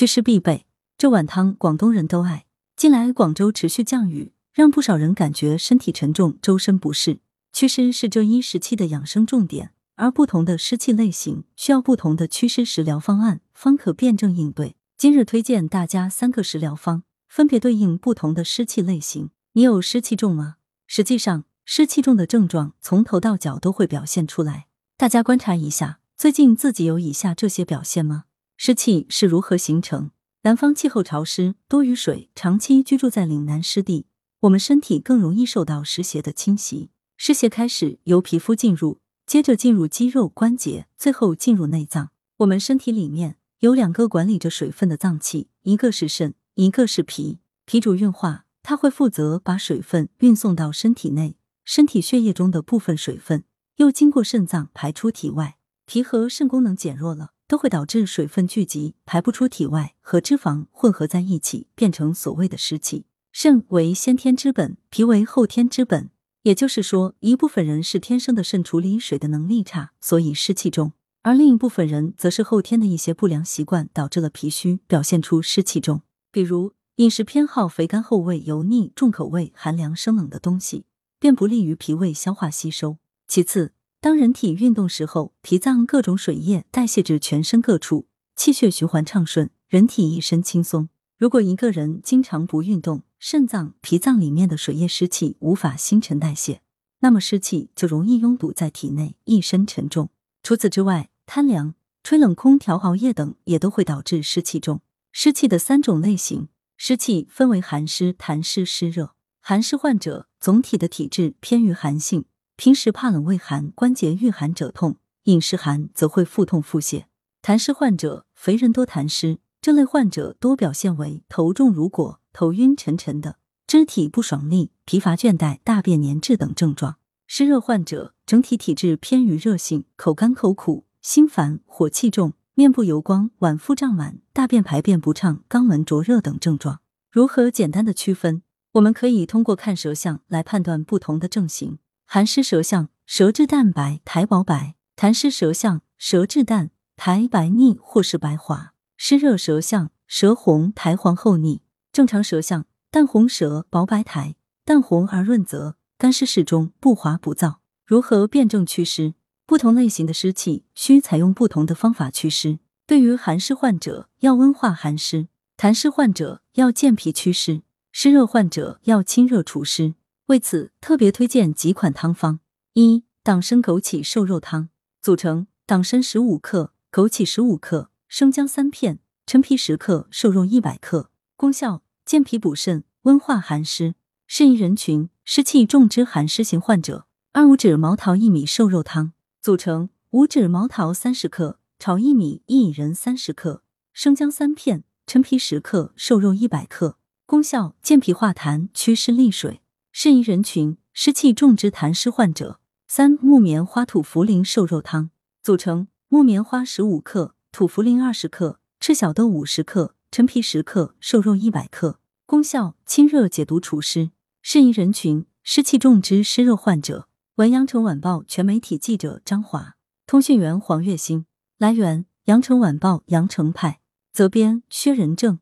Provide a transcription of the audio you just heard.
祛湿必备。这碗汤广东人都爱。近来广州持续降雨，让不少人感觉身体沉重、周身不适。祛湿是这一时期的养生重点，而不同的湿气类型需要不同的祛湿食疗方案，方可辩证应对。今日推荐大家三个食疗方，分别对应不同的湿气类型。你有湿气重吗？实际上，湿气重的症状从头到脚都会表现出来。大家观察一下，最近自己有以下这些表现吗？湿气是如何形成？南方气候潮湿，多雨水，长期居住在岭南湿地，我们身体更容易受到湿邪的侵袭。湿邪开始由皮肤进入，接着进入肌肉关节，最后进入内脏。我们身体里面有两个管理着水分的脏器，一个是肾，一个是脾。脾主运化，它会负责把水分运送到身体内，身体血液中的部分水分又经过肾脏排出体外。脾和肾功能减弱了。都会导致水分聚集排不出体外，和脂肪混合在一起，变成所谓的湿气。肾为先天之本，脾为后天之本。也就是说，一部分人是天生的肾处理水的能力差，所以湿气重；而另一部分人则是后天的一些不良习惯导致了脾虚，表现出湿气重。比如饮食偏好肥甘厚味、油腻、重口味、寒凉生冷的东西，便不利于脾胃消化吸收。其次，当人体运动时候，脾脏各种水液代谢至全身各处，气血循环畅顺，人体一身轻松。如果一个人经常不运动，肾脏、脾脏里面的水液湿气无法新陈代谢，那么湿气就容易拥堵在体内，一身沉重。除此之外，贪凉、吹冷空调、熬夜等也都会导致湿气重。湿气的三种类型，湿气分为寒湿、痰湿、湿热。寒湿患者总体的体质偏于寒性。平时怕冷畏寒，关节遇寒者痛；饮食寒则会腹痛腹泻。痰湿患者，肥人多痰湿，这类患者多表现为头重如裹、头晕沉沉的，肢体不爽利、疲乏倦怠、大便粘滞等症状。湿热患者，整体体质偏于热性，口干口苦、心烦、火气重、面部油光、脘腹胀满、大便排便不畅、肛门灼热等症状。如何简单的区分？我们可以通过看舌象来判断不同的症型。寒湿舌象，舌质淡白，苔薄白；痰湿舌象，舌质淡，苔白腻或是白滑；湿热舌象，舌红，苔黄厚腻。正常舌象，淡红舌，薄白苔，淡红而润泽，干湿适中，不滑不燥。如何辨证祛湿？不同类型的湿气需采用不同的方法祛湿。对于寒湿患者，要温化寒湿；痰湿患者要健脾祛湿；湿热患者要清热除湿。为此，特别推荐几款汤方：一、党参枸杞瘦肉汤，组成：党参十五克、枸杞十五克、生姜三片、陈皮十克、瘦肉一百克。功效：健脾补肾，温化寒湿。适宜人群：湿气重之寒湿型患者。二、五指毛桃薏米瘦肉汤，组成：五指毛桃三十克、炒薏米一薏仁三十克、生姜三片、陈皮十克、瘦肉一百克。功效：健脾化痰，祛湿利水。适宜人群：湿气重之痰湿患者。三木棉花土茯苓瘦肉汤组成：木棉花十五克、土茯苓二十克、赤小豆五十克、陈皮十克、瘦肉一百克。功效：清热解毒除湿。适宜人群：湿气重之湿热患者。文阳城晚报全媒体记者张华，通讯员黄月星。来源：阳城晚报阳城派，责编薛仁正。